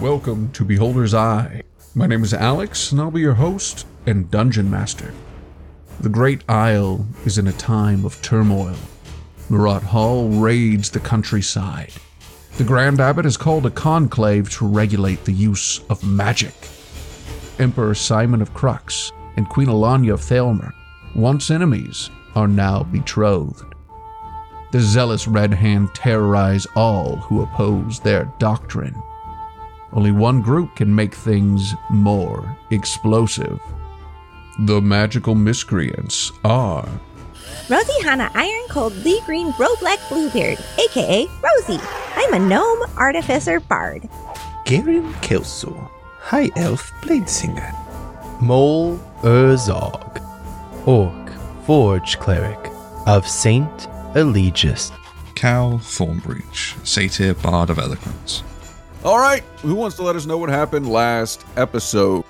Welcome to Beholder's Eye. My name is Alex, and I'll be your host and dungeon master. The Great Isle is in a time of turmoil. Murat Hall raids the countryside. The Grand Abbot has called a conclave to regulate the use of magic. Emperor Simon of Crux and Queen Alanya of Thalmer, once enemies, are now betrothed. The zealous Red Hand terrorize all who oppose their doctrine. Only one group can make things more explosive. The magical miscreants are Rosie Hanna Iron Cold Lee Green Bro Black Bluebeard, aka Rosie. I'm a gnome artificer bard. Garen Kelso, High Elf Blade Singer. Mole Urzog, Orc Forge Cleric of Saint Eligius. Cal Thornbreach, Satyr Bard of Eloquence. All right, who wants to let us know what happened last episode?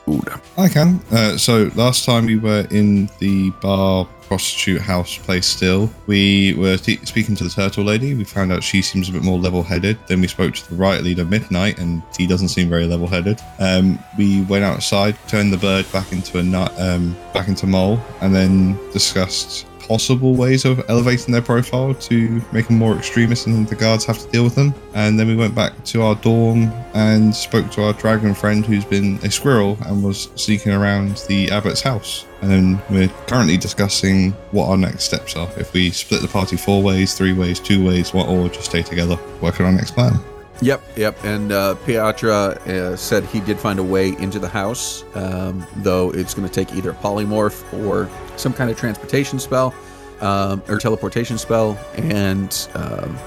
I can. Uh, so last time we were in the bar prostitute house place still. We were speaking to the turtle lady. We found out she seems a bit more level headed. Then we spoke to the riot leader Midnight, and he doesn't seem very level headed. Um, we went outside, turned the bird back into a nut, um, back into mole, and then discussed possible ways of elevating their profile to make them more extremist and the guards have to deal with them. And then we went back to our dorm and spoke to our dragon friend who's been a squirrel and was sneaking around the abbot's house. And then we're currently discussing what our next steps are. If we split the party four ways, three ways, two ways, what, or just stay together, work on our next plan. Yep, yep. And uh, Piatra uh, said he did find a way into the house, um, though it's going to take either polymorph or some kind of transportation spell um, or teleportation spell. And um,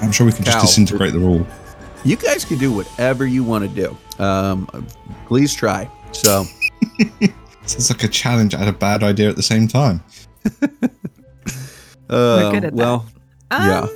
I'm sure we can Cal. just disintegrate the rule. you guys can do whatever you want to do. Um, please try. So, Sounds like a challenge and a bad idea at the same time. uh, good at that. well, Um, Yeah.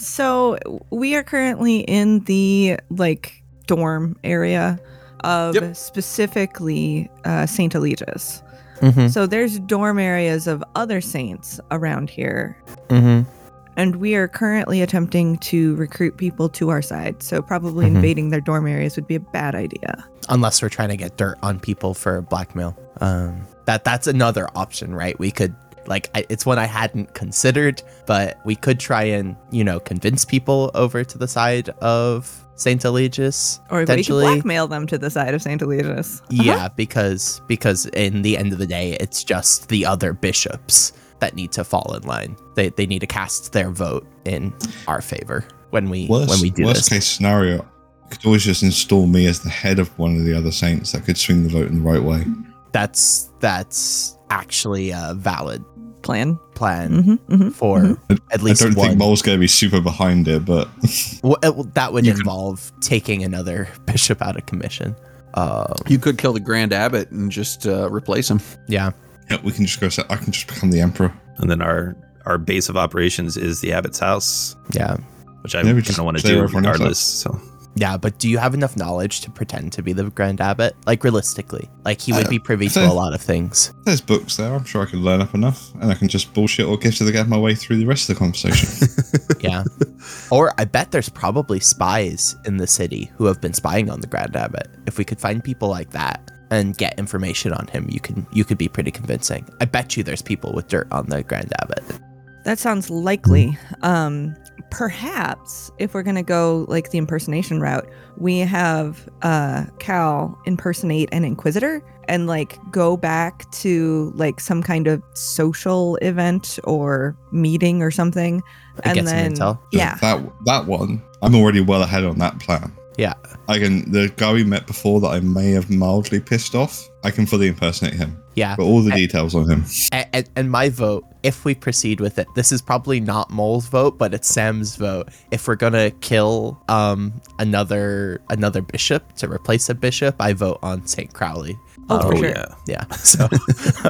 So we are currently in the like dorm area of Yep. specifically uh, Saint Eligius. Mm-hmm. So there's dorm areas of other saints around here, Mm-hmm. and we are currently attempting to recruit people to our side. So probably Mhm. invading their dorm areas would be a bad idea. Unless we're trying to get dirt on people for blackmail. Um, that that's another option, right? We could like I, it's one I hadn't considered, but we could try and you know convince people over to the side of Saint Eligius Or we could blackmail them to the side of Saint Eligius. Uh-huh. Yeah, because because in the end of the day, it's just the other bishops that need to fall in line. They they need to cast their vote in our favor when we Worst, when we do worst this. case scenario, you could always just install me as the head of one of the other saints that could swing the vote in the right way. That's that's actually a valid Plan. plan hmm hmm for at least. I don't one. think Mole's going to be super behind it, but Well, it- well, that would You could- involve taking another bishop out of commission. Uh, you could kill the Grand Abbot and just uh, replace him. yeah, yeah, we can just go. I can just become the emperor. And then our our base of operations is the abbot's house, yeah, which I Yeah, we kind of want to do everyone else regardless. So yeah. But do you have enough knowledge to pretend to be the grand abbot? Like realistically, like he would Uh, be privy to a lot of things. There's books there. I'm sure I can learn up enough, and I can just bullshit or gift to the gab my way through the rest of the conversation. Yeah. or I bet there's probably spies in the city who have been spying on the Grand Abbot. If we could find people like that and get information on him, you can you could be pretty convincing. I bet you there's people with dirt on the Grand Abbot. That sounds likely. Um, perhaps if we're gonna go like the impersonation route, we have uh Cal impersonate an inquisitor and like go back to like some kind of social event or meeting or something. And and get some then intel. yeah. that that one, I'm already well ahead on that plan. Yeah. I can. The guy we met before that I may have mildly pissed off. I can fully impersonate him, Yeah. but all the I- details on him. And, and my vote, if we proceed with it, this is probably not Mole's vote, but it's Sam's vote. If we're gonna kill um another another bishop to replace a bishop, I vote on Saint Crowley. Oh, for oh sure. yeah, Yeah. So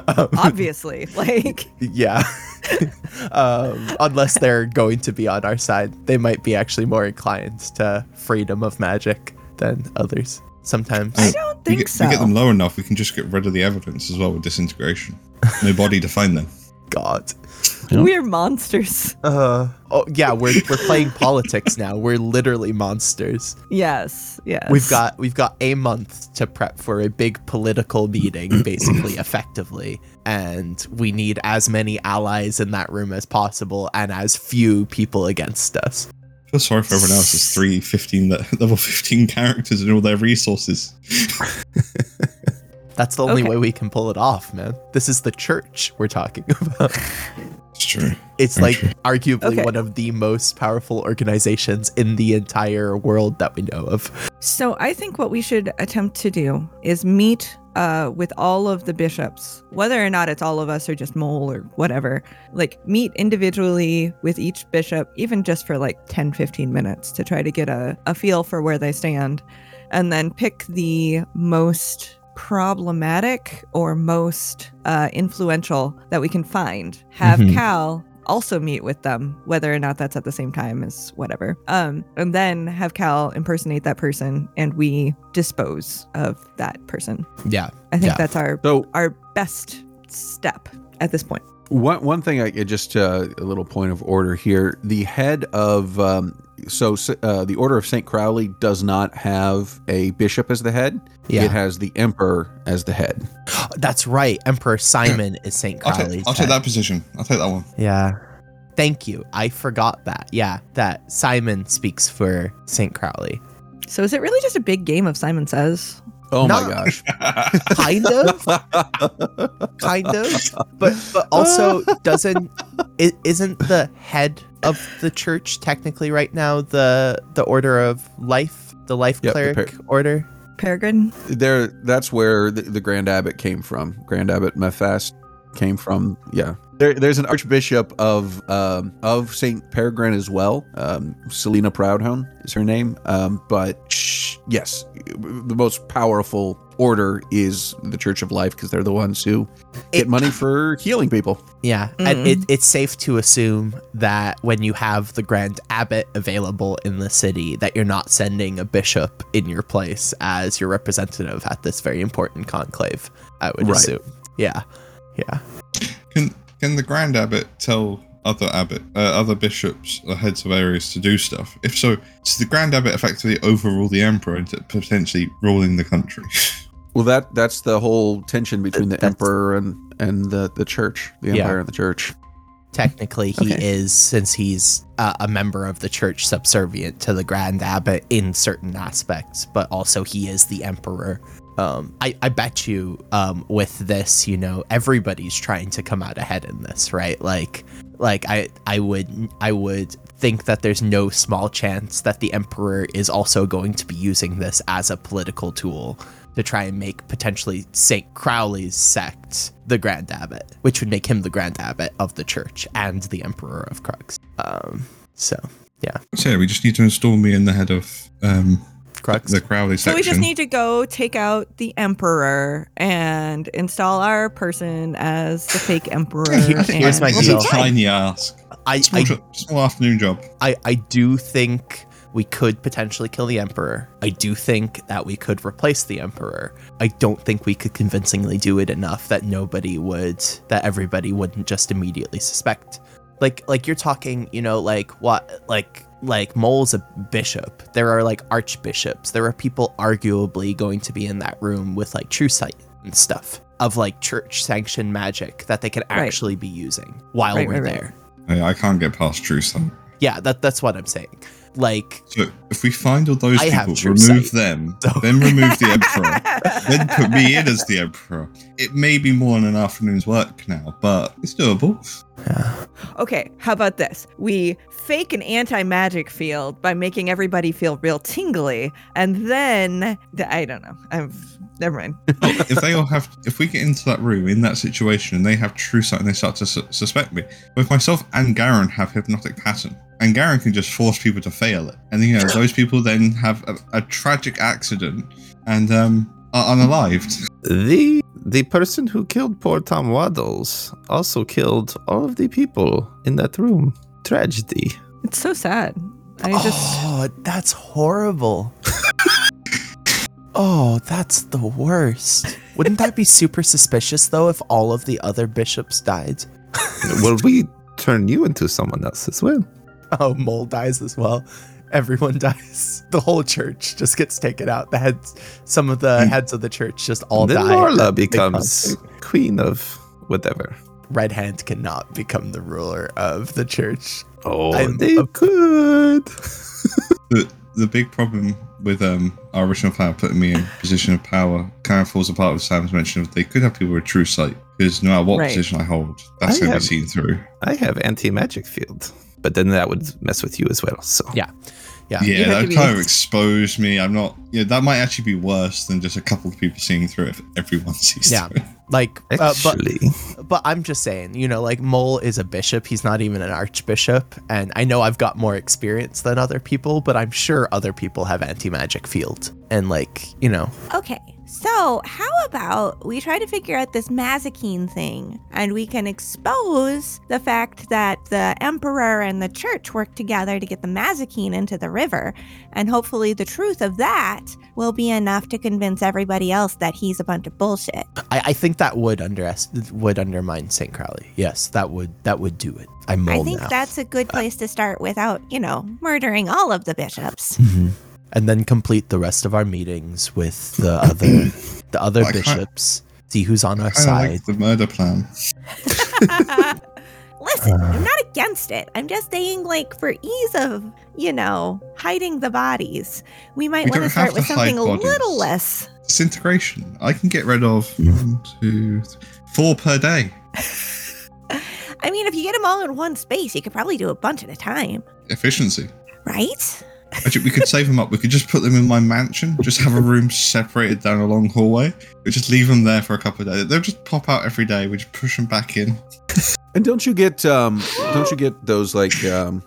um, Obviously. Like Yeah. um, unless they're going to be on our side, they might be actually more inclined to freedom of magic than others. Sometimes. I don't We think get, so. we get them low enough, we can just get rid of the evidence as well with disintegration. No body to find them. God. Yeah. We're monsters. Uh oh yeah, we're we're playing politics now. We're literally monsters. Yes, yes. We've got we've got a month to prep for a big political meeting, basically, effectively, and we need as many allies in that room as possible and as few people against us. I feel sorry for everyone else. There's three 15 level 15 characters and all their resources. That's the only Okay. way we can pull it off, man. This is the church we're talking about. It's true. It's Very like true. arguably Okay. one of the most powerful organizations in the entire world that we know of. So I think what we should attempt to do is meet uh, with all of the bishops, whether or not it's all of us or just Mole or whatever. Like meet individually with each bishop, even just for like 10, 15 minutes to try to get a, a feel for where they stand. And then pick the most problematic or most uh, influential that we can find. Have Mhm. Cal also meet with them, whether or not that's at the same time as whatever. Um, and then have Cal impersonate that person, and we dispose of that person. Yeah. I think Yeah. that's our So our best step at this point. one one thing, I just uh, a little point of order here. The head of um, so uh, the Order of Saint Crowley does not have a bishop as the head. Yeah. It has the emperor as the head. That's right. Emperor Simon is St. I'll, take, I'll take that position. I'll take that one. Yeah. Thank you. I forgot that. Yeah, that Simon speaks for St. Crowley. So is it really just a big game of Simon Says? Oh my gosh! Kind of. kind of. But but also doesn't i- isn't the head of the church technically right now the the order of life, the life Yep, the cleric order? Peregrine? there, that's where the, the Grand Abbot came from. Grand Abbot Mephast came from. Yeah, there, there's an Archbishop of um, of Saint Peregrine as well. Um, Selena Proudhone is her name. Um, but sh- yes, the most powerful order is the Church of Life because they're the ones who get It- money for healing people. Yeah, and mm-hmm. it, it's safe to assume that when you have the Grand Abbot available in the city, that you're not sending a bishop in your place as your representative at this very important conclave. I would Right. assume. Yeah, yeah. Can can the Grand Abbot tell other abbot, uh, other bishops, or heads of areas to do stuff? If so, does the Grand Abbot effectively overrule the Emperor into potentially ruling the country? Well, that that's the whole tension between the That's- emperor and and the the church, the Yeah. empire and the church. Technically, he Okay. is, since he's uh, a member of the church, subservient to the Grand Abbot in certain aspects, but also he is the emperor. Um, I, I bet you um, with this, you know, everybody's trying to come out ahead in this, right? Like, like I, I would, I would think that there's no small chance that the emperor is also going to be using this as a political tool to try and make potentially St. Crowley's sect the Grand Abbot, which would make him the Grand Abbot of the church and the Emperor of Crux. Um, so, yeah. so yeah, we just need to install me in the head of um, Crux. the Crowley section. So we just need to go take out the emperor and install our person as the fake emperor. Here- here's and- my That's deal. a tiny ask. I, Small, I, jo- small afternoon job. I, I do think we could potentially kill the Emperor. I do think that we could replace the Emperor. I don't think we could convincingly do it enough that nobody would, that everybody wouldn't just immediately suspect. Like, like you're talking, you know, like what, like, like Mole's a bishop. There are like archbishops. There are people arguably going to be in that room with like true sight and stuff of like church sanctioned magic that they can Right. actually be using while Right, we're right, right. there. I, I can't get past true sight. Yeah, that that's what I'm saying. Like So if we find all those I people, remove sight. them, So- then remove the Emperor, then put me in as the Emperor. It may be more than an afternoon's work now, but it's doable. Yeah. Okay, how about this? We fake an anti magic field by making everybody feel real tingly, and then I don't know. I'm never mind. if they all have, if we get into that room in that situation and they have true sight and they start to su- suspect me, both myself and Garen have hypnotic pattern, and Garen can just force people to fail it, and you know those people then have a, a tragic accident and um are unalived. The the person who killed poor Tom Waddles also killed all of the people in that room. Tragedy. It's so sad. I just Oh, that's horrible. Oh, that's the worst. Wouldn't that be super suspicious though if all of the other bishops died? Will we turn you into someone else as well? Oh, Mole dies as well. Everyone dies. The whole church just gets taken out. The heads, some of the hmm. heads of the church just all then die. Big becomes queen of whatever. Red Hand cannot become the ruler of the church. Oh, I'm they a- could. The the big problem with um our original plan putting me in position of power kind of falls apart with Sam's mention of they could have people with true sight because no matter what Right. position I hold, that's I going to have- be seen through. I have anti magic field, but then that would mess with you as well. So Yeah. Yeah. Yeah, that be- kind of exposed me. I'm not. Yeah, that might actually be worse than just a couple of people seeing through it if everyone sees Yeah. through it. Like, uh, but but I'm just saying, you know, like Mole is a bishop. He's not even an archbishop, and I know I've got more experience than other people, but I'm sure other people have anti magic field, and like, you know, Okay, so how about we try to figure out this Mazikeen thing and we can expose the fact that the Emperor and the Church work together to get the Mazikeen into the river, and hopefully the truth of that will be enough to convince everybody else that he's a bunch of bullshit. I, I think that would under would undermine St. Crowley. Yes, that would that would do it. I'm I think now. that's a good place to start without, you know, murdering all of the bishops. Mhm. And then complete the rest of our meetings with the other the other I bishops. See who's on our side. like the murder plan. Listen, I'm uh. not against it. I'm just saying, like, for ease of, you know, hiding the bodies, we might want to start with something a little less. Disintegration. I can get rid of mm. one, two, four per day. I mean, if you get them all in one space, you could probably do a bunch at a time, Efficiency. right? Actually, we could save them up. We could just put them in my mansion. Just have a room separated down a long hallway. We just leave them there for a couple of days. They'll just pop out every day. We just push them back in. And don't you get um don't you get those like um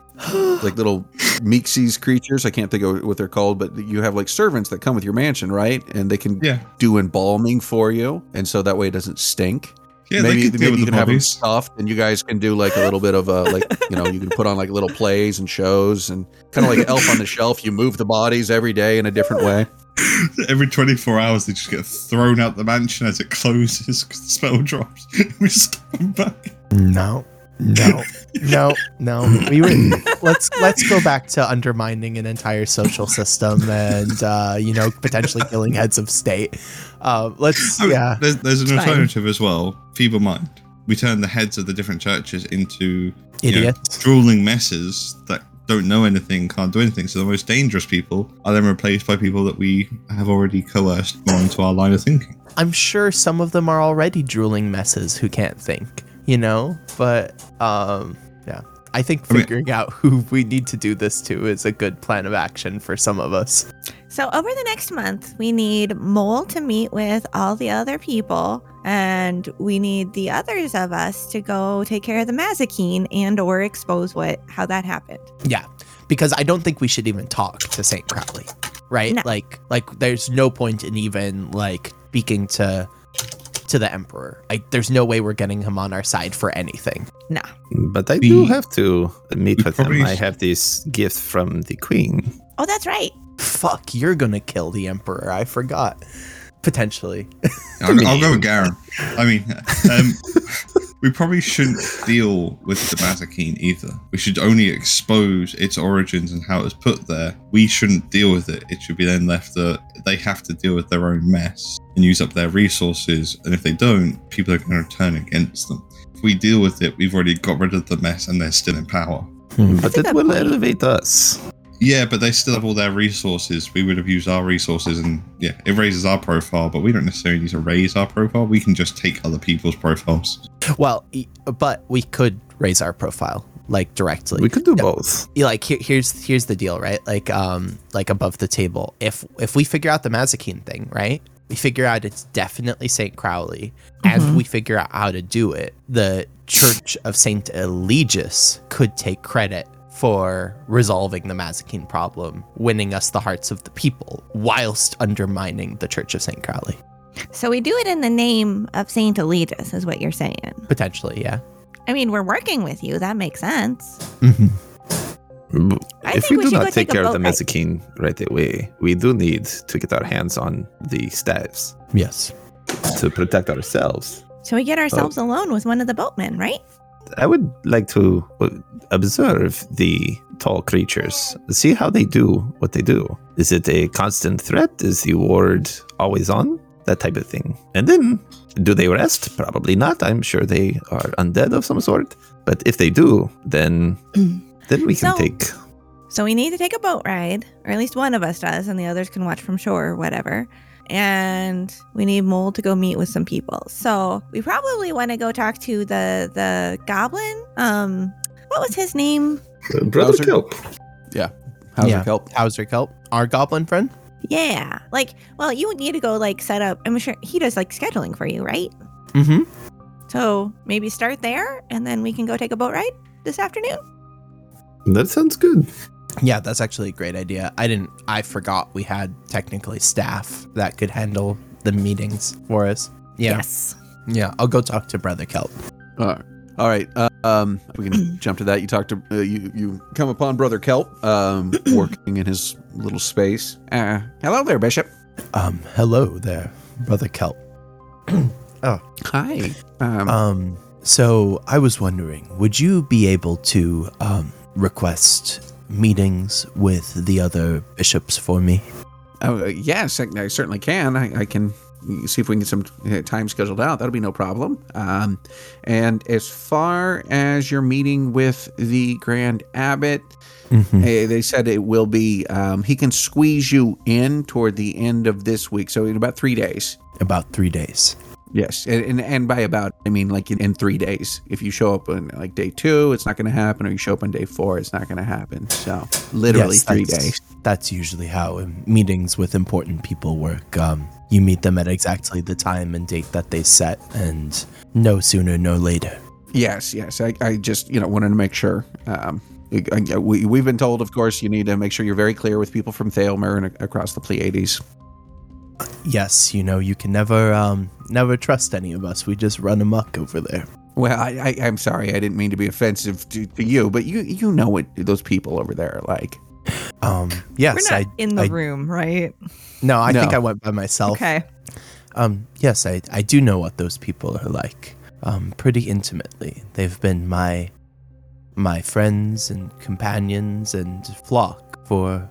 like little Meeksies creatures? I can't think of what they're called, but you have like servants that come with your mansion, right? And they can Yeah. do embalming for you, and so that way it doesn't stink. Yeah, maybe they maybe you the can have them bodies. stuffed, and you guys can do like a little bit of a like you know you can put on like little plays and shows, and kind of like Elf on the Shelf. You move the bodies every day in a different way. Every 24 hours, they just get thrown out the mansion as it closes 'cause the spell drops. we stop them back. No. No. No. No. We were let's let's go back to undermining an entire social system and uh, you know, potentially killing heads of state. Um, let's yeah. There's, there's an alternative as well. Feeble mind. We turn the heads of the different churches into you know, Idiots. drooling messes that don't know anything, can't do anything. So the most dangerous people are then replaced by people that we have already coerced more into our line of thinking. I'm sure some of them are already drooling messes who can't think, you know? But um yeah. I think I mean- figuring out who we need to do this to is a good plan of action for some of us. So, over the next month, we need Mole to meet with all the other people, and we need the others of us to go take care of the Mazikeen and or expose what how that happened. Yeah, because I don't think we should even talk to Saint Crowley, right? No. Like, like there's no point in even like speaking to to the Emperor. Like, there's no way we're getting him on our side for anything. Nah. but I We- do have to meet with him. I have this gift from the queen. Oh, that's right. Fuck, you're gonna kill the Emperor. I forgot. Potentially. I'll, I'll go with Garen. I mean, um, we probably shouldn't deal with the Mazikeen either. We should only expose its origins and how it was put there. We shouldn't deal with it. It should be then left that they have to deal with their own mess and use up their resources. And if they don't, people are going to turn against them. If we deal with it, we've already got rid of the mess and they're still in power. Hmm. But That's a will elevate us. Yeah, but they still have all their resources. We would have used our resources, and yeah, it raises our profile. But we don't necessarily need to raise our profile. We can just take other people's profiles. Well, e- but we could raise our profile like directly. We could do Yeah. both. Like here, here's here's the deal, right? Like um like above the table. If if we figure out the Mazikeen thing, right? We figure out it's definitely Saint Crowley, and we figure out how to do it. The Church of Saint Eligius could take credit for resolving the Mazikeen problem, winning us the hearts of the people, whilst undermining the Church of Saint Crowley. So we do it in the name of Saint Eligius, is what you're saying. Potentially, yeah. I mean, we're working with you. That makes sense. B- I if think we we do not take take care of the boat ride. Mazikeen right away, we do need to get our hands on the staves Yes. to protect ourselves. So we get ourselves alone with one of the boatmen, right? I would like to uh, observe the tall creatures, see how they do what they do. Is it a constant threat? Is the ward always on? That type of thing. And then, do they rest? Probably not. I'm sure they are undead of some sort. But if they do, then then we can So- take. So we need to take a boat ride, or at least one of us does, and the others can watch from shore or whatever. And we need Mole to go meet with some people. So we probably want to go talk to the the goblin. Um, what was his name? Uh, Brother Bowser? Kelp. How's Yeah. it help? Hauser Kelp, our goblin friend. Yeah, like, well, you would need to go like set up. I'm sure he does like scheduling for you, right? Mm-hmm. So maybe start there, and then we can go take a boat ride this afternoon. That sounds good. Yeah, that's actually a great idea. I didn't. I forgot we had technically staff that could handle the meetings for us. Yeah, Yes. yeah. I'll go talk to Brother Kelp. All right. All right. Uh, um, we can jump to that. You talk to uh, you. You come upon Brother Kelp, um, working in his little space. Uh, hello there, Bishop. Um, hello there, Brother Kelp. Oh, hi. Um, Um, so I was wondering, would you be able to um request meetings with the other bishops for me? oh, uh, yes, I, I certainly can. I, I can see if we can get some uh, time scheduled out. That'll be no problem. Um, and as far as your meeting with the Grand Abbot, Mhm. Eh, they said it will be um, he can squeeze you in toward the end of this week so in about three days About three days. yes and, and, and by about i mean like in, in three days if you show up on like day two it's not going to happen or you show up on day four it's not going to happen so literally Yes, three days That's usually how um, meetings with important people work. Um, you meet them at exactly the time and date that they set, and no sooner, no later. yes yes i, I just you know wanted to make sure um, I- I- we, we've been told of course you need to make sure you're very clear with people from Thalmer and across the pleiades Yes, you know you can never, um, never trust any of us. We just run amok over there. well I, I, i'm sorry i didn't mean to be offensive to, to you but you you know what those people over there are like Um, yes, We're not I in the I- room, right? No, I think I went by myself. Okay. Um, yes, I, I do know what those people are like. Um, pretty intimately. They've been my my friends and companions and flock for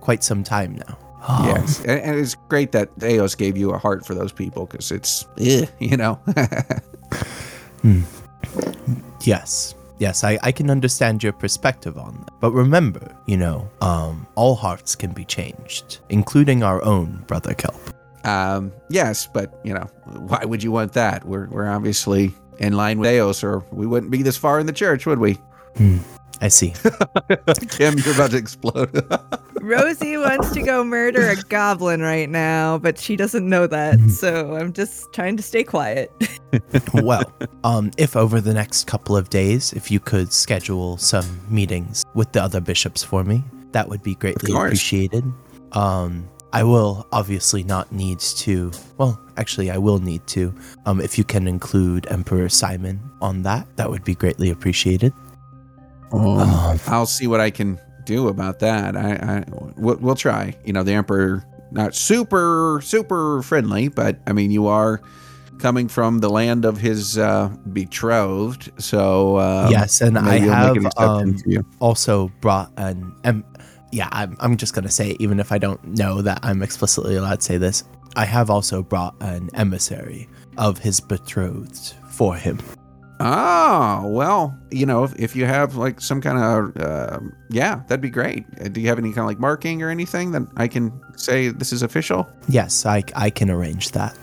quite some time now. Um, Yes, and, and it's great that Eos gave you a heart for those people because it's, eh, you know. Yes. Yes, I, I can understand your perspective on that. But remember, you know, um, all hearts can be changed, including our own brother Kelp. um, yes, but you know, why would you want that? We're we're obviously in line with Eos, or we wouldn't be this far in the church, would we? I see. Kim, you're about to explode. Rosie wants to go murder a goblin right now, but she doesn't know that. So I'm just trying to stay quiet. well, um, if over the next couple of days, if you could schedule some meetings with the other bishops for me, that would be greatly appreciated. Um, I will obviously not need to. Well, actually, I will need to. Um, if you can include Emperor Simon on that, that would be greatly appreciated. Um, I'll see what I can do about that. I, I we'll, we'll try. You know, the Emperor not super super friendly, but I mean, you are coming from the land of his uh, betrothed, so um, yes, and I maybe he'll make have um, also brought an. Em- yeah, I'm, I'm just going to say, even if I don't know that I'm explicitly allowed to say this, I have also brought an emissary of his betrothed for him. Oh, well, you know, if, if you have like some kind of, uh, yeah, that'd be great. Uh, Do you have any kind of like marking or anything that I can say this is official? Yes, I, I can arrange that.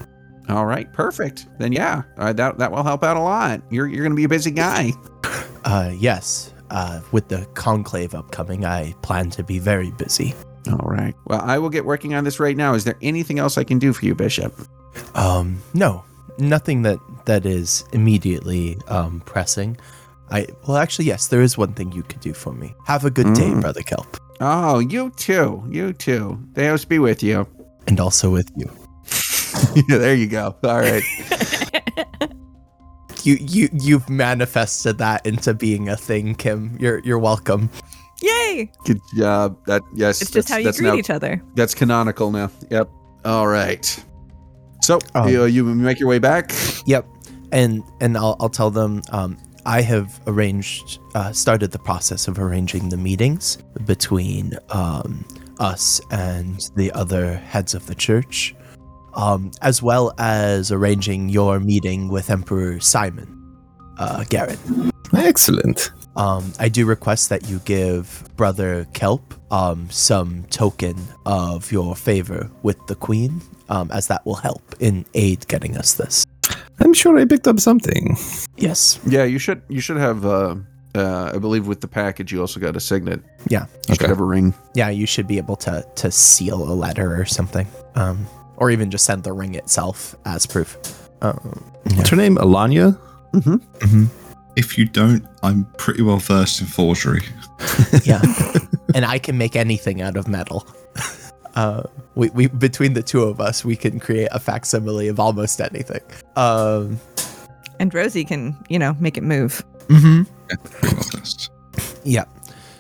All right, perfect. Then yeah, uh, that that will help out a lot. You're you're gonna be a busy guy. Uh, yes, uh, with the conclave upcoming, I plan to be very busy. All right. Well, I will get working on this right now. Is there anything else I can do for you, Bishop? Um, no, nothing that that is immediately um pressing. I well, actually, yes, there is one thing you could do for me. Have a good day, Mm. brother Kelp, Oh, you too. You too. Deus be with you. and also with you. yeah, there you go. All right. You you you've manifested that into being a thing, Kim. You're you're welcome. Yay! Good job. That yes. It's just that's- how you that's greet now- each other. That's canonical now. Yep. All right. So Um, you, you make your way back. Yep. And and I'll I'll tell them um I have arranged, uh, started the process of arranging the meetings between um, us and the other heads of the church, um, as well as arranging your meeting with Emperor Simon, uh, Garen. Excellent. Um, I do request that you give Brother Kelp um, some token of your favor with the Queen, um, as that will help in aid getting us this. I'm sure I picked up something. Yes. Yeah, you should you should have. Uh, uh, I believe with the package, you also got a signet. Yeah. You should have a ring. Yeah, you should be able to to seal a letter or something, um, or even just send the ring itself as proof. Um, What's her name? Alanya? If you don't, I'm pretty well versed in forgery. yeah, and I can make anything out of metal. Uh, we, we between the two of us, we can create a facsimile of almost anything. Um, And Rosie can, you know, make it move. mm-hmm. Pretty well versed. Yeah.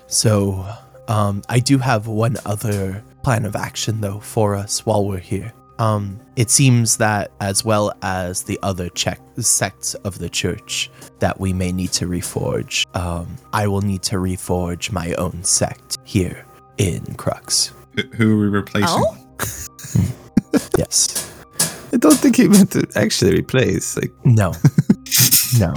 So, um, I do have one other plan of action though for us while we're here. Um, it seems that as well as the other check sects of the church that we may need to reforge, um, I will need to reforge my own sect here in Crux. Who, who are we replacing? Oh? Yes. I don't think he meant to actually replace. Like, No. no.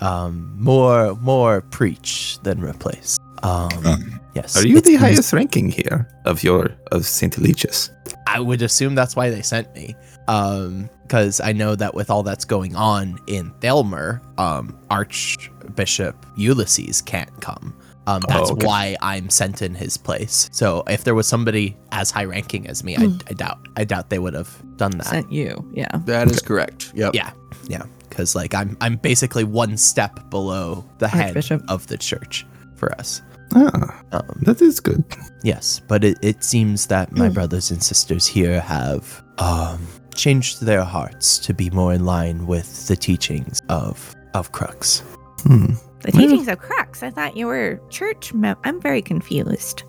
Um, more more preach than replace. Um, Um, yes. are you It the seems- highest ranking here of your of Saint Eligius? I would assume that's why they sent me. Um, because I know that with all that's going on in Thalmer, um, Archbishop Ulysses can't come. Um, that's Oh, okay. why I'm sent in his place. So if there was somebody as high ranking as me, I, I doubt, I doubt they would have done that. Sent you. Yeah. That is correct. Yep. Yeah, yeah, because like I'm, I'm basically one step below the head Archbishop. of the church for us. Ah, Um, that is good. Yes, but it, it seems that my brothers and sisters here have um, changed their hearts to be more in line with the teachings of of Crux. Hmm. The teachings of Crux. I thought you were church. Mem- I'm very confused.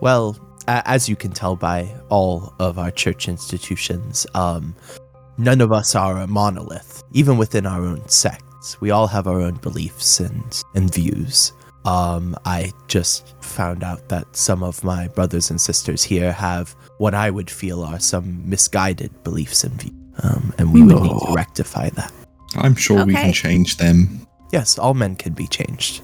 Well, a- as you can tell by all of our church institutions, um, none of us are a monolith. Even within our own sects, we all have our own beliefs and and views. Um, I just found out that some of my brothers and sisters here have what I would feel are some misguided beliefs and views, um, and we would need to rectify that. I'm sure we can change them. Yes, all men can be changed.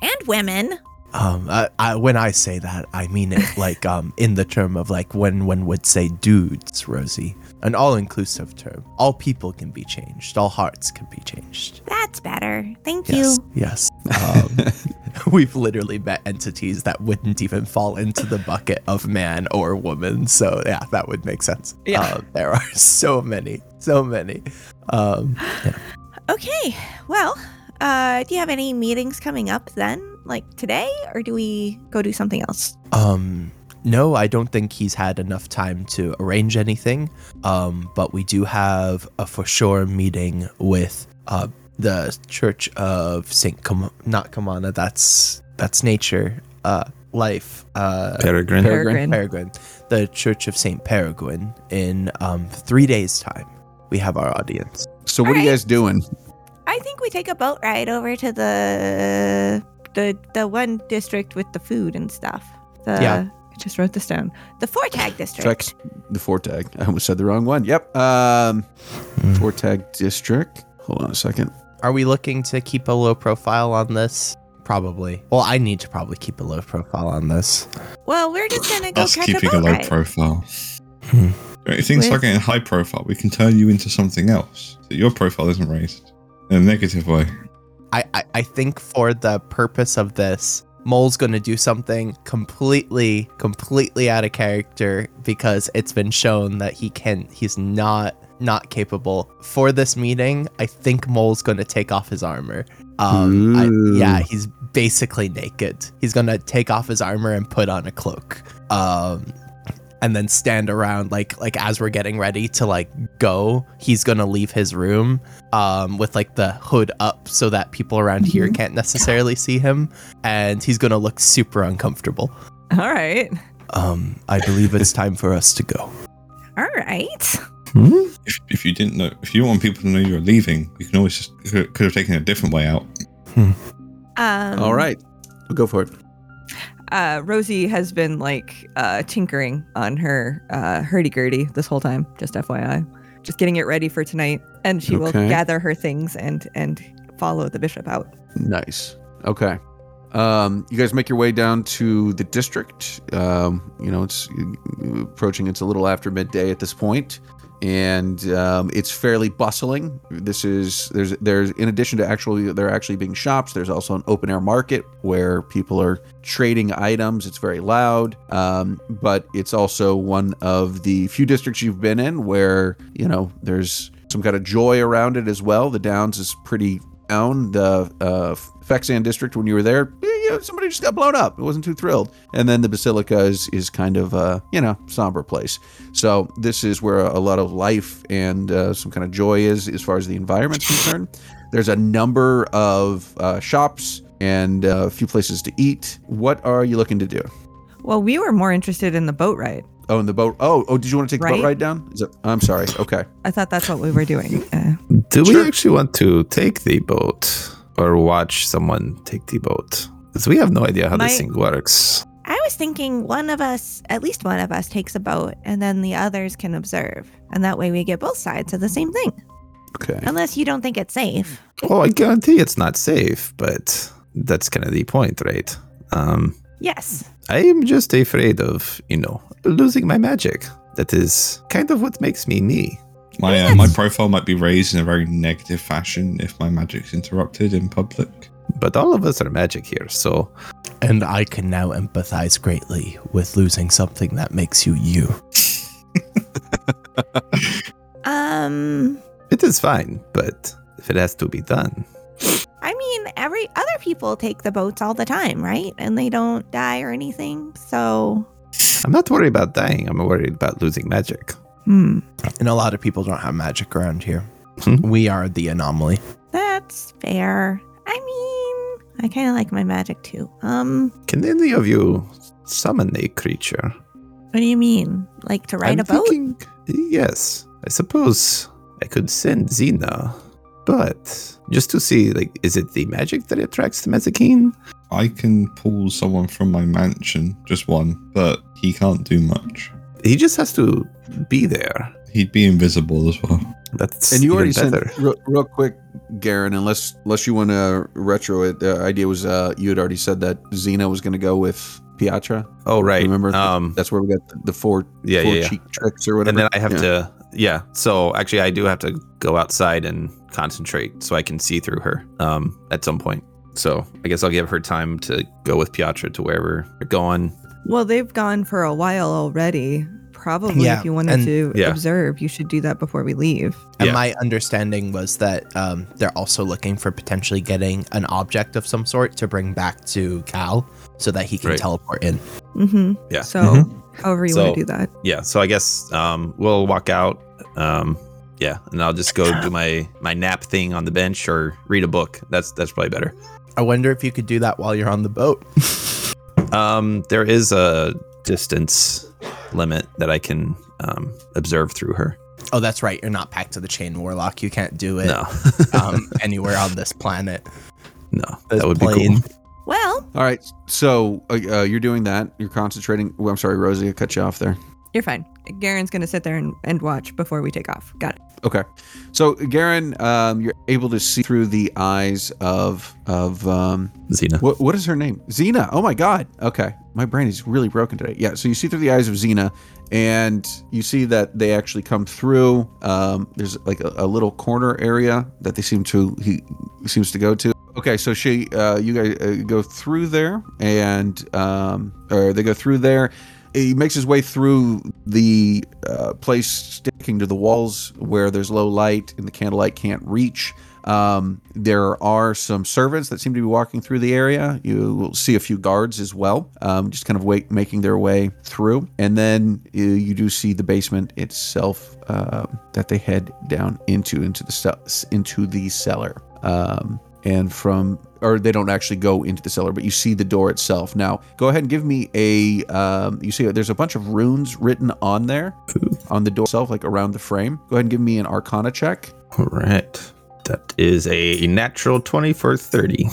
And women. Um, I, I, when I say that, I mean it like um in the term of like when one would say dudes, Rosie, an all-inclusive term. All people can be changed. All hearts can be changed. That's better. Thank Yes, you. yes. Um, we've literally met entities that wouldn't even fall into the bucket of man or woman. So yeah, that would make sense. Yeah. Uh, there are so many, so many. Um, yeah. Okay. Well, uh, do you have any meetings coming up then, like today, or do we go do something else? Um, no, I don't think he's had enough time to arrange anything. Um, but we do have a for sure meeting with uh the Church of Saint Com- not Kamana. That's that's nature. Uh, life. Uh, Peregrine. Peregrine. Peregrine. The Church of Saint Peregrine in um three days' time. We have our audience. So what are you guys doing? I think we take a boat ride over to the the the one district with the food and stuff. The, Yeah. I just wrote this down. The Fortag district. Check the Fortag. I almost said the wrong one. Yep. Um, Fortag district. Hold on a second. Are we looking to keep a low profile on this? Probably. Well, I need to probably keep a low profile on this. Well, we're just gonna go Us catch keeping a a low ride. profile. Hmm. If things With- start getting high profile, we can turn you into something else. So your profile isn't raised in a negative way. I, I, I think for the purpose of this, Mole's going to do something completely, completely out of character because it's been shown that he can, he's not, not capable. For this meeting, I think Mole's going to take off his armor. Um, I, yeah, he's basically naked. He's going to take off his armor and put on a cloak. Um, and then stand around like like as we're getting ready to like go he's gonna leave his room um with like the hood up so that people around here can't necessarily see him and he's gonna look super uncomfortable All right. um i believe it's time for us to go All right. Hmm? If, if you didn't know, if you want people to know you're leaving, you can always just could, could have taken a different way out. Um, All right, go for it. Uh, Rosie has been like uh, tinkering on her uh, hurdy gurdy this whole time. Just FYI, just getting it ready for tonight, and she will gather her things and and follow the bishop out. Nice. Okay. Um, you guys make your way down to the district. Um, you know, it's approaching. It's a little after midday at this point, and um, it's fairly bustling. This is there's there's in addition to actually there actually being shops. There's also an open air market where people are trading items. It's very loud, um, but it's also one of the few districts you've been in where you know there's some kind of joy around it as well. The Downs is pretty down. The uh, Fexan district, when you were there, eh, you know, somebody just got blown up. It wasn't too thrilled. And then the Basilica is, is kind of a, you know, somber place. So this is where a lot of life and uh, some kind of joy is as far as the environment's concerned. There's a number of uh, shops and uh, a few places to eat. What are you looking to do? Well, we were more interested in the boat ride. Oh, in the boat. Oh, oh, did you want to take the boat ride down? Is it, I'm sorry. Okay. I thought that's what we were doing. Uh, Do Sure. we actually want to take the boat or watch someone take the boat? Because we have no idea how My- this thing works. I was thinking one of us, at least one of us, takes a boat and then the others can observe. And that way we get both sides of the same thing. Okay. Unless you don't think it's safe. Oh, I guarantee it's not safe, but that's kind of the point, right? Um, Yes. I am just afraid of, you know, losing my magic. That is kind of what makes me me. My uh, my profile might be raised in a very negative fashion if my magic's interrupted in public. But all of us are magic here, so And I can now empathize greatly with losing something that makes you you. Um, it is fine. But if it has to be done, I mean, every other people take the boats all the time, right? And they don't die or anything. So, I'm not worried about dying. I'm worried about losing magic. hmm. And a lot of people don't have magic around here. Hmm. we are the anomaly. that's fair. I kind of like my magic too. Um, Can any of you summon a creature? what do you mean? Like to ride I'm a boat? thinking, yes. I suppose I could send Xena, but just to see, like, is it the magic that attracts the Mazikeen? I can pull someone from my mansion, just one, but he can't do much. He just has to be there. He'd be invisible as well. That's And you already said better. real, real quick, Garen. Unless unless you want to retro it, the idea was uh, you had already said that Xena was going to go with Piatra. Oh right. Remember, Um. that's where we got the, the four Yeah, four yeah, yeah. cheek tricks or whatever. And then I have Yeah. to. Yeah. So actually, I do have to go outside and concentrate so I can see through her. Um. At some point. So I guess I'll give her time to go with Piatra to wherever they're going. Well, they've gone for a while already. Probably, Yeah, if you wanted and- to Yeah. observe, you should do that before we leave. And Yeah. my understanding was that um, they're also looking for potentially getting an object of some sort to bring back to Cal so that he can Right. teleport in. Mm-hmm. Yeah. So, however you So- want to do that. yeah so i guess um we'll walk out um yeah and i'll just go do my my nap thing on the bench or read a book that's that's probably better I wonder if you could do that while you're on the boat. um there is a distance limit that i can um observe through her oh, that's right. You're not Pact of the Chain warlock. You can't do it no um, anywhere on this planet. no This that would be cool Well, All right, so uh, uh, you're doing that. You're concentrating. Well, I'm sorry, Rosie, I cut you off there. You're fine. Garen's going to sit there and, and watch before we take off. Got it. Okay, so Garen, um, you're able to see through the eyes of of um, xena what what is her name? Xena. Oh my God. Okay, my brain is really broken today. Yeah. So you see through the eyes of Xena, and you see that they actually come through. Um, there's like a, a little corner area that they seem to he seems to go to. Okay, so she, uh, you guys uh, go through there, and um, or they go through there. He makes his way through the uh, place sticking to the walls where there's low light and the candlelight can't reach. Um, there are some servants that seem to be walking through the area. You will see a few guards as well, um, just kind of wait, making their way through. And then uh, you do see the basement itself uh, that they head down into into the into the cellar. Um, and from or they don't actually go into the cellar, but you see the door itself. Now, go ahead and give me a. Um, you see, there's a bunch of runes written on there, on the door itself, like around the frame. Go ahead and give me an Arcana check. all right That is a natural 20 for 30.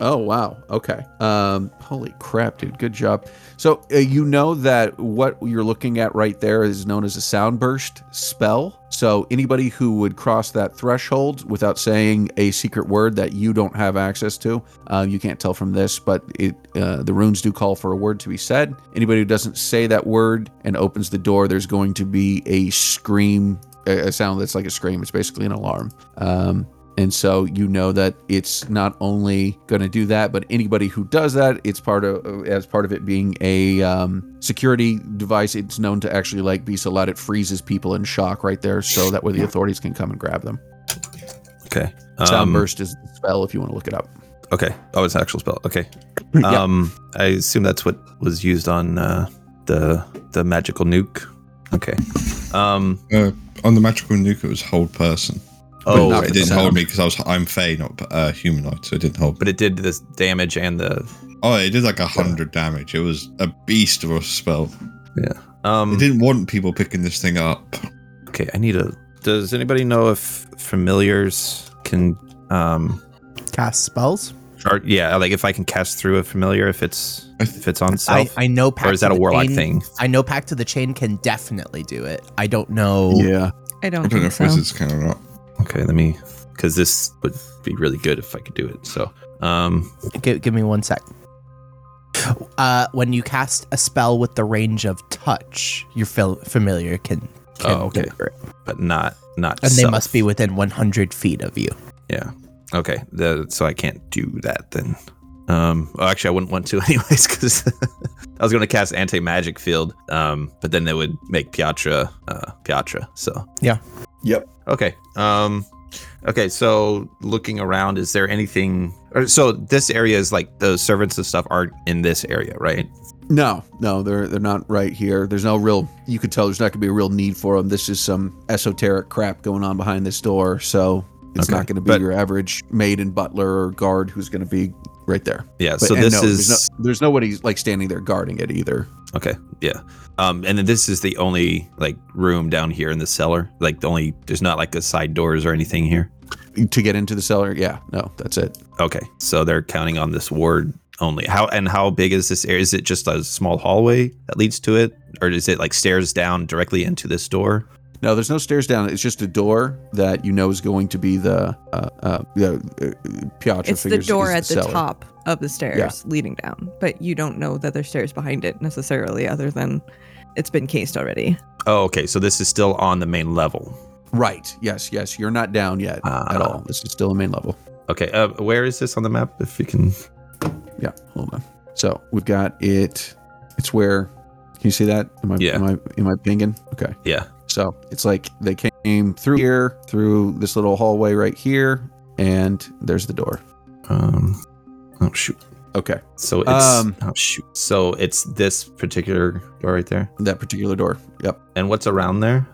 Oh wow. Okay. Um. Holy crap, dude. Good job. So uh, you know that what you're looking at right there is known as a sound burst spell. So anybody who would cross that threshold without saying a secret word that you don't have access to, uh, you can't tell from this, but it uh, the runes do call for a word to be said. Anybody who doesn't say that word and opens the door, there's going to be a scream, a sound that's like a scream. It's basically an alarm. Um, and so you know that it's not only going to do that, but anybody who does that, it's part of as part of it being a um, security device. It's known to actually like be so loud it freezes people in shock right there, so that way the authorities can come and grab them. Okay. Sound Um, burst is the spell if you want to look it up. Okay. Oh, it's an actual spell. Okay. Yeah. Um, I assume that's what was used on uh, the the magical nuke. Okay. Um. Uh, on the magical nuke, it was hold person. Oh, But it didn't hold me because I was I'm Fey, not uh, humanoid, so it didn't hold. but it did this damage and the oh, it did like a hundred damage. It was a beast of a spell. yeah. Um. It didn't want people picking this thing up. Okay, I need a. Does anybody know if familiars can um Cast spells. or yeah, like if I can cast through a familiar if it's if it's on self? I know Pact or is that a warlock Chain- thing? I know Pact of the Chain can definitely do it. I don't know. Yeah. I don't, I don't know think if wizards can or not. Okay, let me because this would be really good if I could do it. So, um, Give, give me one sec. Uh, when you cast a spell with the range of touch, your fil- familiar can, can Oh, okay. deliver it. but not not. and they must be within 100 feet of you. Yeah. Okay. The, so I can't do that then. Um. Well, actually, I wouldn't want to anyways because I was going to cast anti magic field. Um. But then it would make Piatra. Uh. Piatra. So. Yeah. Yep. Okay. Um. Okay. So looking around, is there anything? Or, so this area is like the servants and stuff aren't in this area, right? No, no, they're they're not right here. There's no real. You could tell there's not going to be a real need for them. This is some esoteric crap going on behind this door. So it's Okay, not going to be but- your average maid and butler or guard who's going to be right there. Yeah. But- so this no, is there's, no, there's nobody like standing there guarding it either. Okay, yeah. Um, and then this is the only like room down here in the cellar. Like the only there's not like a side doors or anything here. To get into the cellar, yeah, no, that's it. Okay, so they're counting on this ward only. How and how big is this area? Is it just a small hallway that leads to it, or is it like stairs down directly into this door? No, there's no stairs down. It's just a door that you know is going to be the uh, uh, the uh, Piatra It's the door at the cellar. top of the stairs leading down, but you don't know that there's stairs behind it necessarily, other than it's been cased already. Oh, okay. So this is still on the main level. Right. Yes. Yes. You're not down yet Ah. at all. This is still a main level. Okay. Uh, where is this on the map? If you can. Yeah. Hold on. So we've got it. It's where. Can you see that? Am I? Yeah. Am I? Am I pinging? Okay. Yeah. So it's like they came through here, through this little hallway right here, and there's the door. Um. Oh shoot. Okay. So it's Um, oh shoot. So it's this particular door right there. That particular door. Yep. And what's around there?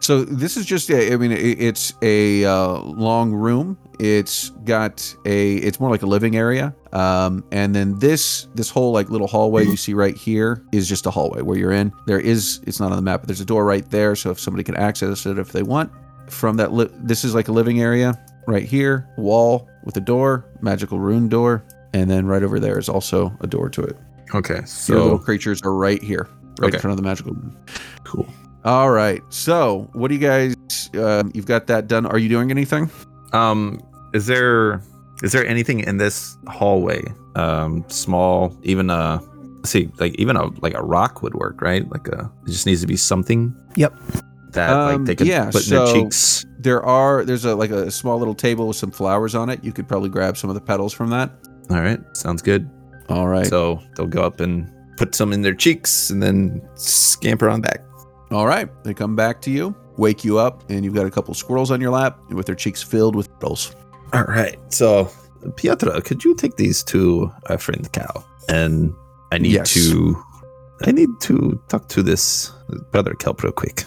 So this is just. a- I mean, it's a uh, long room. It's got a. It's more like a living area. Um, and then this this whole like little hallway you see right here is just a hallway where you're in. There is. It's not on the map, but there's a door right there. So if somebody can access it if they want from that. Li- this is like a living area right here. Wall with a door, magical rune door, and then right over there is also a door to it. Okay. so Your little creatures are right here, right Okay. in front of the magical room. cool. All right. So, what do you guys? Um, you've got that done. Are you doing anything? Um, is there is there anything in this hallway? Um, small, even a let's see, like even a like a rock would work, right? Like a it just needs to be something. Yep. That Um, like they could yeah, put in their so- cheeks. There are. There's a like a small little table with some flowers on it. You could probably grab some of the petals from that. All right, sounds good. All right. So they'll go up and put some in their cheeks and then scamper on back. All right. They come back to you, wake you up, and you've got a couple squirrels on your lap with their cheeks filled with petals. All right. So, Pietra, could you take these to our friend Cal? And I need Yes. to, I need to talk to this brother Kelp real quick.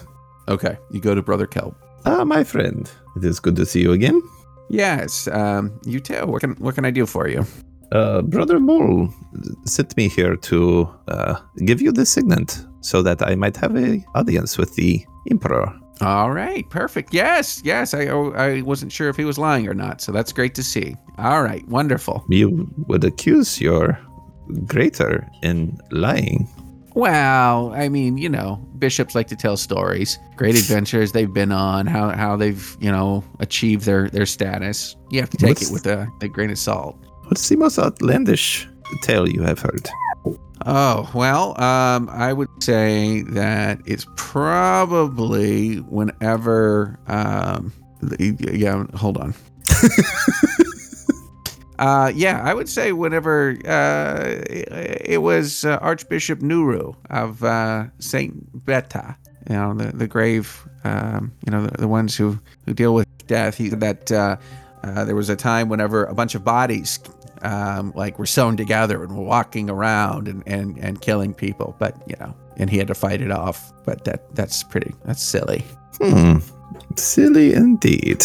Okay. You go to Brother Kelp. Ah, my friend, it is good to see you again. Yes. Um. You too. What can What can I do for you? Uh, brother Mole sent me here to uh, give you the signet so that I might have a audience with the emperor. All right, perfect. Yes, yes. I oh, I wasn't sure if he was lying or not, so that's great to see. All right, wonderful. You would accuse your greater in lying. Well, I mean, you know, bishops like to tell stories, great adventures they've been on, how how they've you know achieved their their status. You have to take What's- it with a, a grain of salt. What's the most outlandish tale you have heard? Oh well, um, I would say that it's probably whenever. Um, yeah, hold on. uh, yeah, I would say whenever uh, it, it was uh, Archbishop Nuru of uh, Saint Beta, you know, the the grave, um, you know, the, the ones who who deal with death. He that uh, uh, there was a time whenever a bunch of bodies um, like were sewn together and were walking around and, and, and killing people. But you know, and he had to fight it off. But that that's pretty that's silly. Hmm. Silly indeed.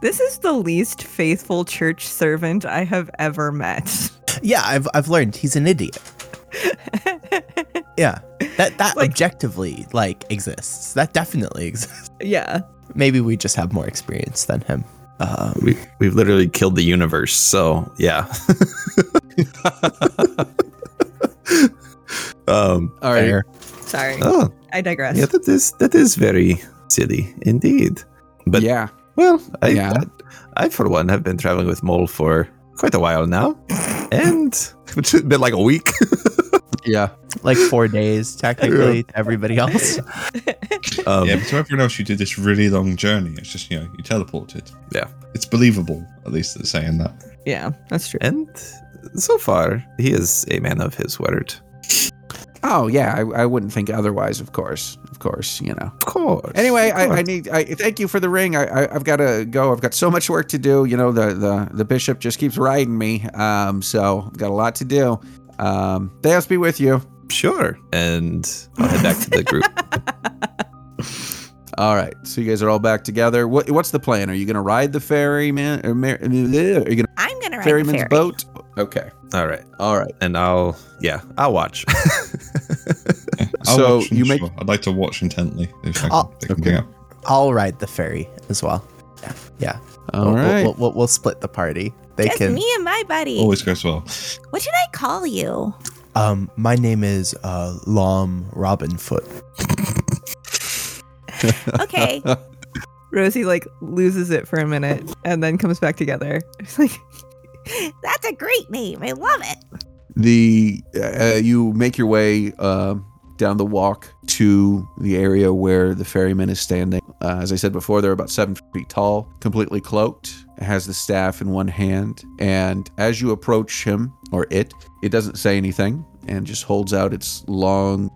This is the least faithful church servant I have ever met. Yeah, I've I've learned he's an idiot. Yeah, that that Like- objectively like exists. That definitely exists. yeah. Maybe we just have more experience than him. Um, We we've literally killed the universe, so yeah. um All right. fair. Sorry. oh I digress. yeah that is that is very silly indeed. But yeah. well I, Yeah. I I for one have been traveling with Mole for quite a while now. and it's been like a week. Yeah. Like four days technically to everybody else. um, yeah, but to everyone else, you did this really long journey. It's just, you know, you teleported. Yeah. It's believable, at least, they're saying that. yeah, that's true. And so far, he is a man of his word. Oh yeah. I, I wouldn't think otherwise. Of course. Of course. You know. Of course. Anyway, of I, I need. I thank you for the ring. I, I I've got to go. I've got so much work to do. You know, the the the bishop just keeps riding me. Um, so I've got a lot to do. Um, Deus be with you. Sure. And I'll head back to the group. All right. So you guys are all back together. What what's the plan? Are you going to ride the ferryman or mar- are you going to I'm gonna ride the ferryman's ferry. boat? Okay. All right. All right. And I'll, yeah, I'll watch. Yeah, I'll So watch, you sure. make- I'd like to watch intently. If I can I'll- pick anything up. I'll ride the ferry as well. Yeah, yeah. All we'll, right. We'll, we'll, we'll split the party. They Just can. me and my buddy. Always goes well. What should I call you? Um, my name is uh, Lom Robin Foot. Okay. Rosie like loses it for a minute and then comes back together. It's like That's a great name. I love it. the uh, you make your way uh, down the walk to the area where the ferryman is standing. Uh, as I said before, they're about seven feet tall, completely cloaked, has the staff in one hand, and as you approach him or it, it doesn't say anything and just holds out its long,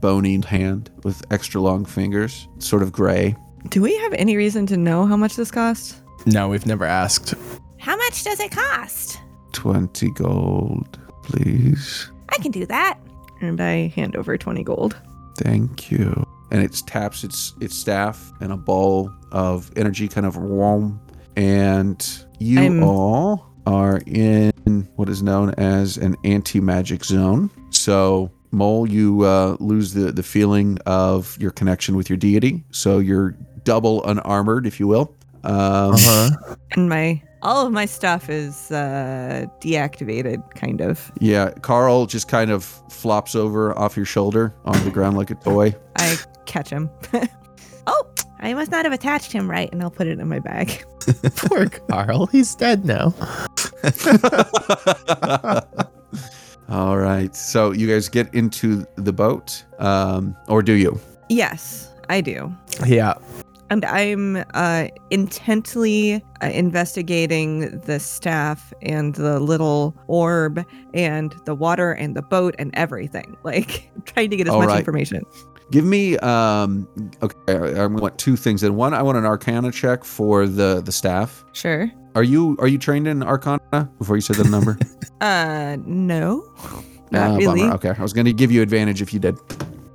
bony hand with extra long fingers, sort of gray. Do we have any reason to know how much this costs? No, we've never asked. How much does it cost? Twenty gold, please. I can do that. And I hand over 20 gold. Thank you. And it taps its its staff and a ball of energy kind of warm. And you I'm- all are in what is known as an anti-magic zone. So Mole, you uh, lose the, the feeling of your connection with your deity. So you're double unarmored, if you will. Um, Uh-huh. And my all of my stuff is uh deactivated kind of. Yeah, Carl just kind of flops over off your shoulder on the ground like a toy. I catch him. Oh, I must not have attached him right. and I'll put it in my bag. Poor Carl. He's dead now. All right. So you guys get into the boat, um, or do you? Yes, I do. Yeah. And I'm uh, intently uh, investigating the staff and the little orb and the water and the boat and everything. Like trying to get as All much right. information. Give me. Um, okay, I, I want two things. And one, I want an Arcana check for the the staff. Sure. Are you are you trained in Arcana? Before you said the number, Uh, no, not Ah, really. bummer. Okay, I was going to give you advantage if you did.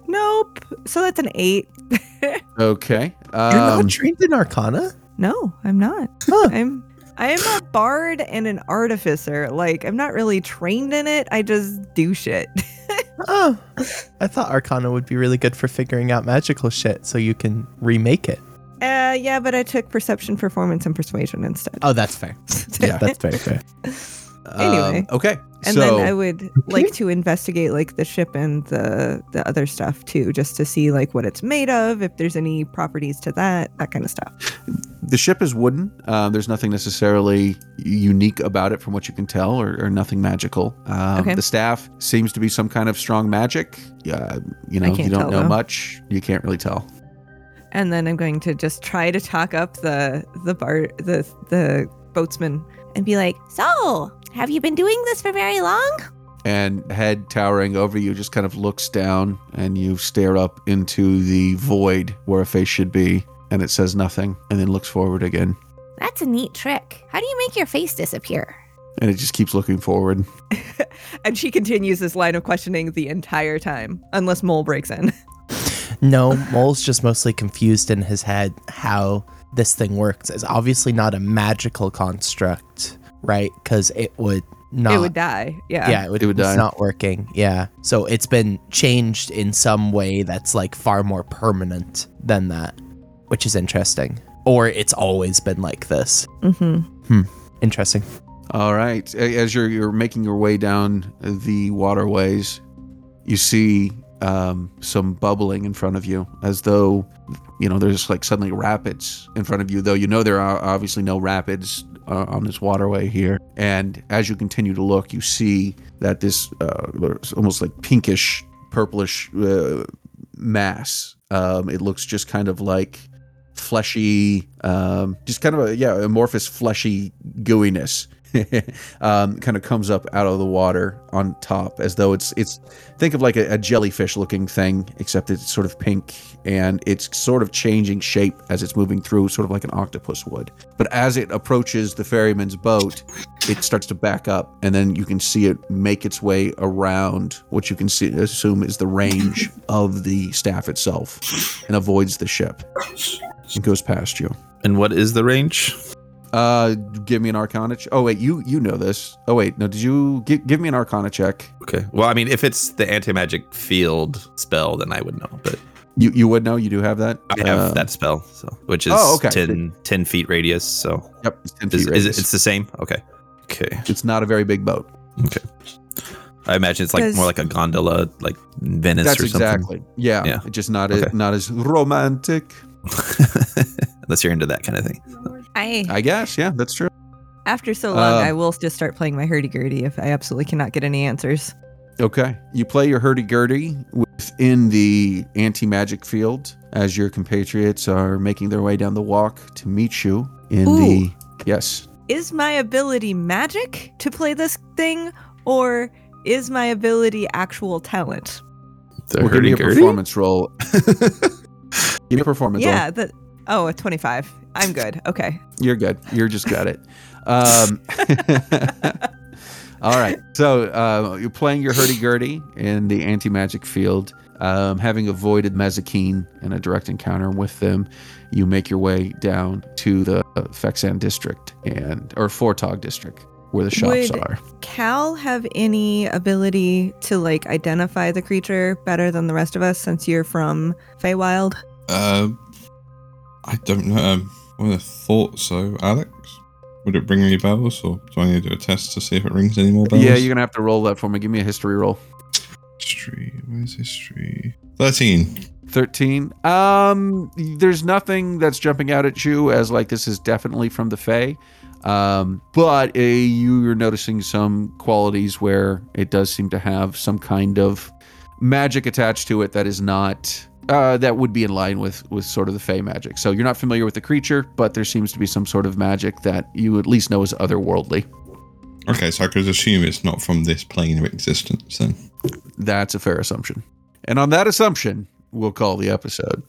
Nope. So that's an eight. Okay. You're Um, not trained in Arcana? no, I'm not. Huh. I'm I'm a bard and an artificer. Like I'm not really trained in it. I just do shit. Oh, I thought Arcana would be really good for figuring out magical shit so you can remake it. Uh, yeah, but I took perception, performance, and persuasion instead. Oh, that's fair. Yeah. That's very fair. Anyway. Um, okay. And so, then I would like to investigate like the ship and the the other stuff too, just to see like what it's made of, if there's any properties to that, that kind of stuff. the ship is wooden. Uh, there's nothing necessarily unique about it from what you can tell, or, or nothing magical. Um, Okay. The staff seems to be some kind of strong magic. Yeah, you know, you don't tell, know though. much. You can't really tell. And then I'm going to just try to talk up the the bar the the boatsman. And be like, So, have you been doing this for very long? And head towering over you just kind of looks down, and you stare up into the void where a face should be, and it says nothing, and then looks forward again, That's a neat trick. How do you make your face disappear? and it just keeps looking forward. And she continues this line of questioning the entire time, unless Mole breaks in. No, Mole's just mostly confused in his head how this thing works. It's obviously not a magical construct, right? Because it would not. it would die. Yeah. yeah, it would, It would it's die. not working. Yeah. So it's been changed in some way that's like far more permanent than that, which is interesting. Or it's always been like this. Mm-hmm. Interesting. All right. As you're you're making your way down the waterways, you see um, some bubbling in front of you, as though you know there's like suddenly rapids in front of you. Though you know there are obviously no rapids uh, on this waterway here. And as you continue to look, you see that this uh, almost like pinkish, purplish uh, mass. Um, it looks just kind of like fleshy, um, just kind of a yeah amorphous, fleshy gooiness. um, kind of comes up out of the water on top, as though it's it's think of like a, a jellyfish looking thing, except it's sort of pink and it's sort of changing shape as it's moving through, sort of like an octopus would. But as it approaches the ferryman's boat, it starts to back up, and then you can see it make its way around what you can see assume is the range of the staff itself, and avoids the ship. It goes past you. And what is the range? Uh, give me an Arcana. Ch- oh wait, you you know this. Oh wait, no, did you give give me an Arcana check? Okay. Well, I mean, if it's the anti magic field spell, then I would know. But You you would know. You do have that. I have Uh, that spell, so which is Oh, okay. 10, 10 feet radius. So Yep, it's 10 is, feet is it, it's the same? Okay. Okay. It's not a very big boat. Okay. I imagine it's like more like a gondola, like Venice That's or something. exactly. Yeah, Yeah. Just not Okay. a, not as romantic. Unless you're into that kind of thing. I I guess. Yeah, that's true. after so long, Um, I will just start playing my hurdy gurdy if I absolutely cannot get any answers. Okay. You play your hurdy gurdy within the anti magic field as your compatriots are making their way down the walk to meet you in Ooh. the. Yes. Is my ability magic to play this thing, or is my ability actual talent? The Well, give me a performance roll. give me a performance roll. Yeah, that. Oh, a 25. I'm good. Okay. You're good. You're just got it. Um, all right. So uh, you're playing your hurdy gurdy in the anti magic field. Um, having avoided Mazikeen in a direct encounter with them, you make your way down to the Fexan district and or Fortog district where the shops Would- are. Cal have any ability to like identify the creature better than the rest of us since you're from Feywild? Uh, I don't know. Um, I would have thought so. Alex, would it ring any bells, or do I need to do a test to see if it rings any more bells? Yeah, you're gonna have to roll that for me. Give me a history roll. History. Where's history? Thirteen. 13 um there's nothing that's jumping out at you as like this is definitely from the Fae. Um, but uh, you're noticing some qualities where it does seem to have some kind of magic attached to it that is not uh, that would be in line with with sort of the Fey magic. So you're not familiar with the creature, but there seems to be some sort of magic that you at least know is otherworldly. Okay, so I could assume it's not from this plane of existence then. That's a fair assumption. And on that assumption, we'll call the episode.